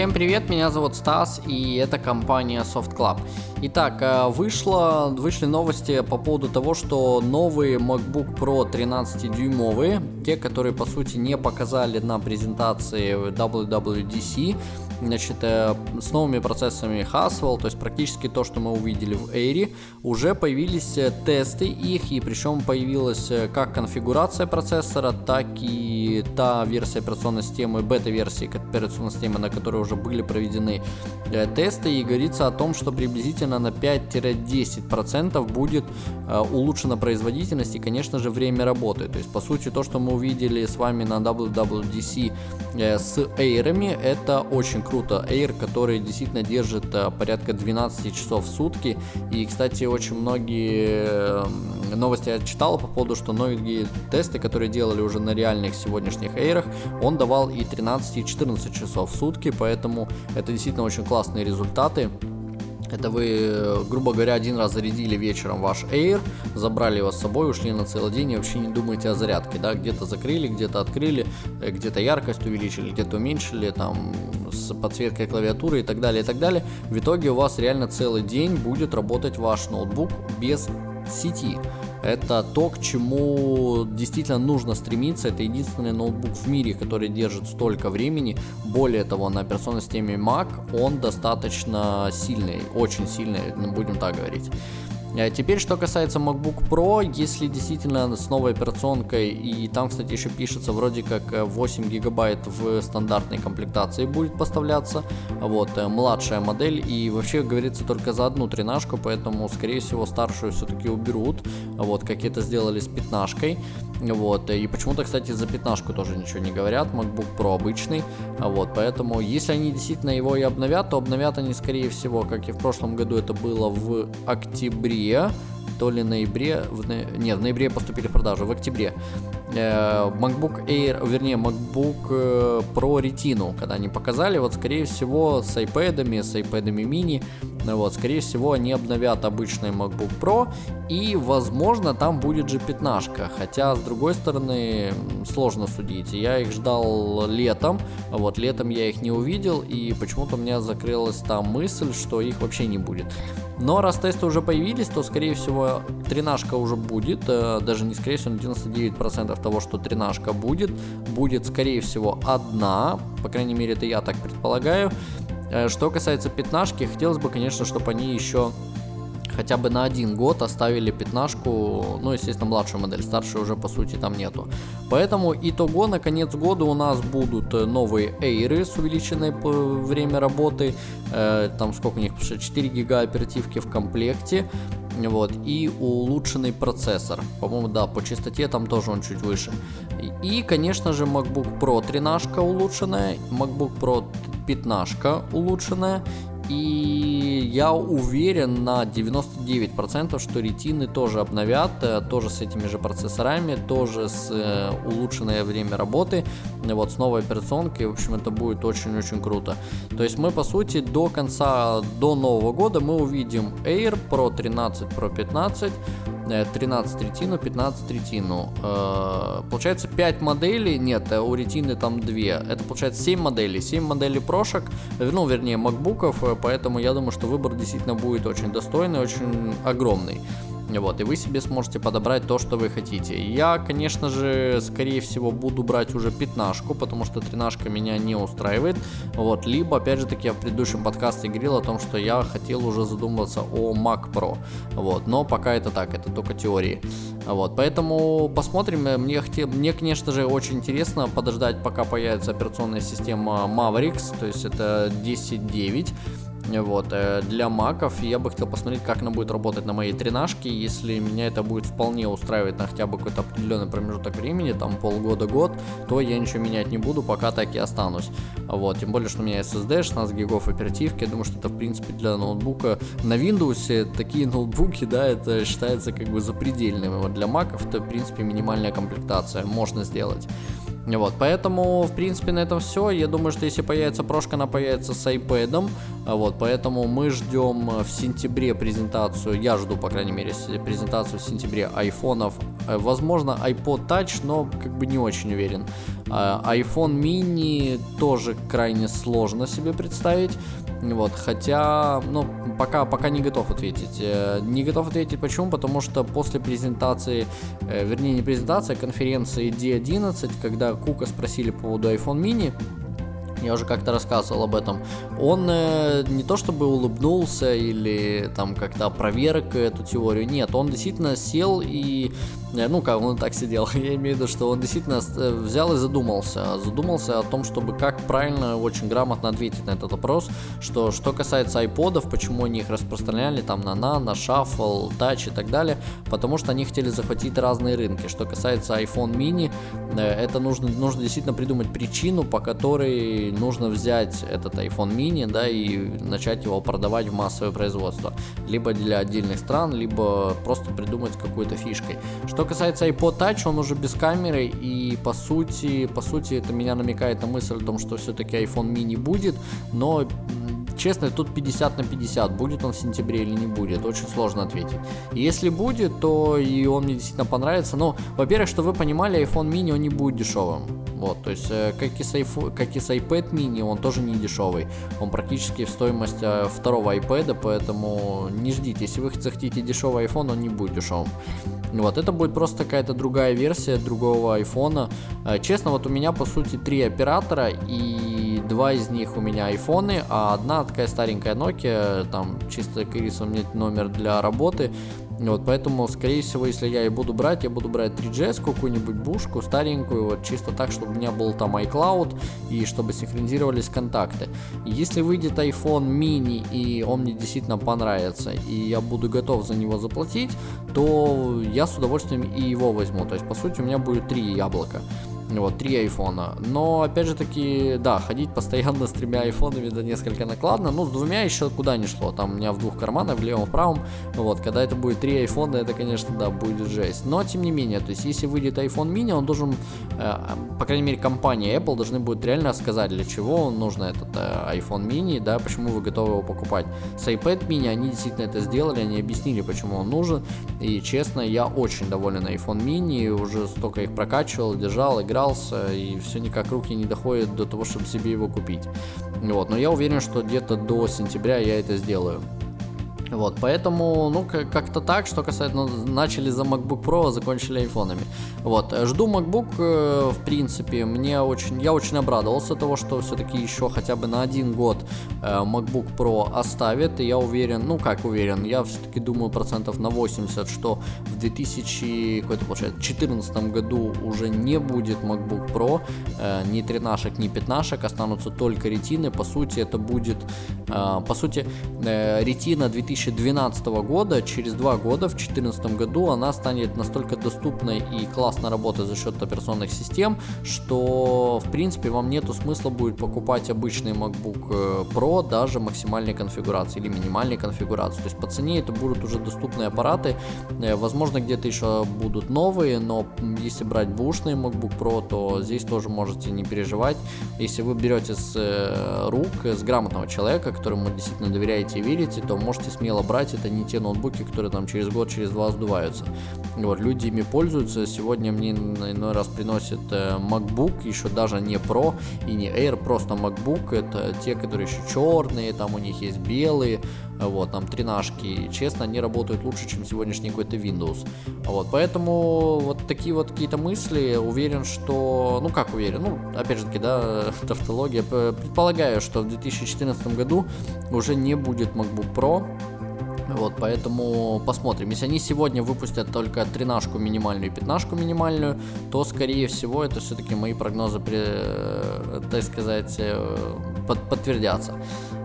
Всем привет, меня зовут Стас, и это компания Soft Club. Итак, э, вышло, вышли новости по поводу того, что новые MacBook Pro 13-дюймовые, те, которые по сути не показали на презентации WWDC, значит, э, с новыми процессорами Haswell, то есть практически то, что мы увидели в Air, уже появились э, тесты их, и причем появилась как конфигурация процессора, так и та версия операционной системы, бета-версии операционной системы, на которой уже были проведены э, тесты и говорится о том, что приблизительно на 5-10% будет э, улучшена производительность и, конечно же, время работы. То есть, по сути, то, что мы увидели с вами на WWDC э, с Air, это очень круто. Air, который действительно держит порядка 12 часов в сутки. И, кстати, очень многие новости я читал по поводу, что многие тесты, которые делали уже на реальных сегодняшних Air, он давал и 13, и 14 часов в сутки, поэтому это действительно очень классные результаты. Это вы, грубо говоря, один раз зарядили вечером ваш Air, забрали его с собой, ушли на целый день и вообще не думаете о зарядке, да, где-то закрыли, где-то открыли, э, где-то яркость увеличили, где-то уменьшили, там, с подсветкой клавиатуры и так далее, и так далее. В итоге у вас реально целый день будет работать ваш ноутбук без сети. Это то, к чему действительно нужно стремиться. Это единственный ноутбук в мире, который держит столько времени. Более того, на операционной системе Mac он достаточно сильный, очень сильный, будем так говорить. А теперь, что касается MacBook Pro, если действительно с новой операционкой, и там, кстати, еще пишется вроде как 8 э, гигабайт в стандартной комплектации будет поставляться, вот, э, младшая модель, и вообще говорится только за одну тренажку, поэтому, скорее всего, старшую все-таки уберут, вот, как это сделали с пятнашкой, вот, и почему-то, кстати, за пятнашку тоже ничего не говорят, MacBook Pro обычный, вот, поэтому, если они действительно его и обновят, то обновят они, скорее всего, как и в прошлом году это было в октябре, то ли ноябре, в, нет, в ноябре поступили в продажу, в октябре. Э, MacBook Air, вернее, MacBook э, Pro Retina, когда они показали, вот, скорее всего, с iPad, с iPad mini, вот, скорее всего, они обновят обычный MacBook Pro, и, возможно, там будет же пятнашка, хотя, с другой стороны, сложно судить. Я их ждал летом, вот, летом я их не увидел, и почему-то у меня закрылась там мысль, что их вообще не будет. Но раз тесты уже появились, то, скорее всего, тренажка уже будет, э, даже не скорее всего, на 99% того, что тренажка будет, будет, скорее всего, одна, по крайней мере, это я так предполагаю, Э, что касается пятнашки, хотелось бы, конечно, чтобы они еще хотя бы на один год оставили пятнашку, ну, естественно, младшую модель, старшую уже, по сути, там нету. Поэтому итого на конец года у нас будут э, новые Эйры с увеличенной время работы, э, там сколько у них, 4 гига оперативки в комплекте, вот, и улучшенный процессор. По-моему, да, по частоте там тоже он чуть выше. И, конечно же, MacBook Pro 13 улучшенная, MacBook Pro 15 улучшенная и я уверен на 99%, что ретины тоже обновят, э, тоже с этими же процессорами, тоже с э, улучшенное время работы, вот с новой операционкой. В общем, это будет очень-очень круто. То есть мы, по сути, до конца, до Нового года мы увидим Air Pro 13, Pro 15, 13 ретину, 15 ретину. Э, получается 5 моделей, нет, у ретины там 2. Это получается 7 моделей, 7 моделей прошек, ну, вернее, макбуков, поэтому я думаю, что выбор действительно будет очень достойный, очень огромный. Вот, и вы себе сможете подобрать то, что вы хотите. Я, конечно же, скорее всего, буду брать уже пятнашку, потому что тринашка меня не устраивает. Вот, либо, опять же таки, я в предыдущем подкасте говорил о том, что я хотел уже задумываться о Mac Pro. Вот, но пока это так, это только теории. Вот, поэтому посмотрим. Мне, мне, конечно же, очень интересно подождать, пока появится операционная система Mavericks, то есть это 10.9 вот, э, для маков. Я бы хотел посмотреть, как она будет работать на моей тренажке. Если меня это будет вполне устраивать на хотя бы какой-то определенный промежуток времени, там полгода-год, то я ничего менять не буду, пока так и останусь. Вот, тем более, что у меня SSD, 16 гигов оперативки. Я думаю, что это, в принципе, для ноутбука на Windows такие ноутбуки, да, это считается как бы запредельным. Вот для маков это, в принципе, минимальная комплектация, можно сделать. Вот, поэтому, в принципе, на этом все. Я думаю, что если появится прошка, она появится с iPad. Вот, поэтому мы ждем в сентябре презентацию, я жду, по крайней мере, презентацию в сентябре айфонов. Э, возможно, iPod Touch, но как бы не очень уверен. А, iPhone mini тоже крайне сложно себе представить. Вот, хотя, ну, пока, пока не готов ответить. Э, не готов ответить почему? Потому что после презентации, э, вернее, не презентации, а конференции D11, когда Кука спросили по поводу iPhone mini, я уже как-то рассказывал об этом, он э, не то чтобы улыбнулся или там как-то опроверг эту теорию, нет, он действительно сел и Э, ну как, он так сидел, я имею в виду, что он действительно э, взял и задумался, задумался о том, чтобы как правильно, очень грамотно ответить на этот вопрос, что что касается айподов, почему они их распространяли там на Nano, Shuffle, Touch и так далее, потому что они хотели захватить разные рынки. Что касается iPhone mini, э, это нужно, нужно действительно придумать причину, по которой нужно взять этот iPhone mini, да, и начать его продавать в массовое производство. Либо для отдельных стран, либо просто придумать какой-то фишкой. Что касается iPod Touch, он уже без камеры, и по сути, по сути это меня намекает на мысль о том, что все-таки iPhone mini будет, но честно, тут 50 на 50, будет он в сентябре или не будет, очень сложно ответить. Если будет, то и он мне действительно понравится, но, во-первых, что вы понимали, iPhone mini, он не будет дешевым. Вот, то есть, э, как и, с iPhone, как и с iPad mini, он тоже не дешевый. Он практически в стоимость э, второго iPad, поэтому не ждите. Если вы захотите дешевый iPhone, он не будет дешевым. Вот, это будет просто какая-то другая версия другого айфона. Э, честно, вот у меня по сути три оператора, и два из них у меня айфоны, а одна такая старенькая Nokia, там чисто, говорится, у меня номер для работы. Вот, поэтому, скорее всего, если я и буду брать, я буду брать 3GS, какую-нибудь бушку старенькую, вот чисто так, чтобы у меня был там iCloud и чтобы синхронизировались контакты. Если выйдет iPhone mini и он мне действительно понравится, и я буду готов за него заплатить, то я с удовольствием и его возьму. То есть, по сути, у меня будет три яблока. Вот, три айфона. Но, опять же таки, да, ходить постоянно с тремя айфонами да несколько накладно. Ну, с двумя еще куда не шло. Там у меня в двух карманах, в левом, в правом. Вот, когда это будет три айфона, это, конечно, да, будет жесть. Но, тем не менее, то есть, если выйдет iPhone mini, он должен, э, по крайней мере, компания Apple должны будет реально сказать, для чего нужно этот э, iPhone mini, да, почему вы готовы его покупать. С iPad mini они действительно это сделали, они объяснили, почему он нужен. И, честно, я очень доволен iPhone mini, уже столько их прокачивал, держал, играл собирался, и все никак руки не доходят до того, чтобы себе его купить. Вот, но я уверен, что где-то до сентября я это сделаю. Вот, поэтому, ну, как-то так, что касается, начали за MacBook Pro, закончили айфонами. Вот, жду MacBook, э, в принципе, мне очень, я очень обрадовался того, что все-таки еще хотя бы на один год э, MacBook Pro оставит, и я уверен, ну, как уверен, я все-таки думаю процентов на 80, что в 2014 году уже не будет MacBook Pro, э, ни 13, ни 15, останутся только ретины, по сути, это будет, по сути, ретина 2000 2012 года, через два года, в 2014 году, она станет настолько доступной и классно работать за счет операционных систем, что, в принципе, вам нету смысла будет покупать обычный MacBook э, Pro даже максимальной конфигурации или минимальной конфигурации. То есть по цене это будут уже доступные аппараты. Э, возможно, где-то еще будут новые, но если брать бушный MacBook Pro, то здесь тоже можете не переживать. Если вы берете с э, рук, с грамотного человека, которому действительно доверяете и верите, то можете смело смело брать, это не те ноутбуки, которые там через год, через два сдуваются. Вот, люди ими пользуются, сегодня мне иной раз приносят э, MacBook, еще даже не Pro и не Air, просто MacBook, это те, которые еще черные, там у них есть белые, вот, там тринашки, честно, они работают лучше, чем сегодняшний какой-то Windows, вот, поэтому вот такие вот какие-то мысли, уверен, что, ну как уверен, ну, опять же таки, да, тавтология, предполагаю, что в 2014 году уже не будет MacBook Pro, вот, поэтому посмотрим. Если они сегодня выпустят только тринашку минимальную и пятнашку минимальную, то, скорее всего, это все-таки мои прогнозы, при, э, так сказать, э, под, подтвердятся.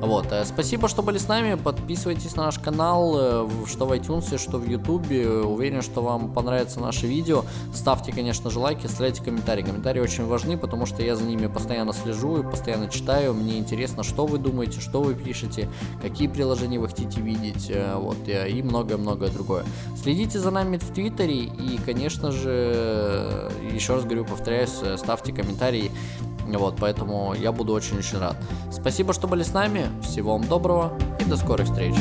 Вот, э, спасибо, что были с нами. Подписывайтесь на наш канал, что в iTunes, что в YouTube. Уверен, что вам понравится наше видео. Ставьте, конечно же, лайки, оставляйте комментарии. Комментарии очень важны, потому что я за ними постоянно слежу и постоянно читаю. Мне интересно, что вы думаете, что вы пишете, какие приложения вы хотите видеть вот, и многое-многое другое. Следите за нами в Твиттере и, конечно же, еще раз говорю, повторяюсь, ставьте комментарии, вот, поэтому я буду очень-очень рад. Спасибо, что были с нами, всего вам доброго и до скорых встреч.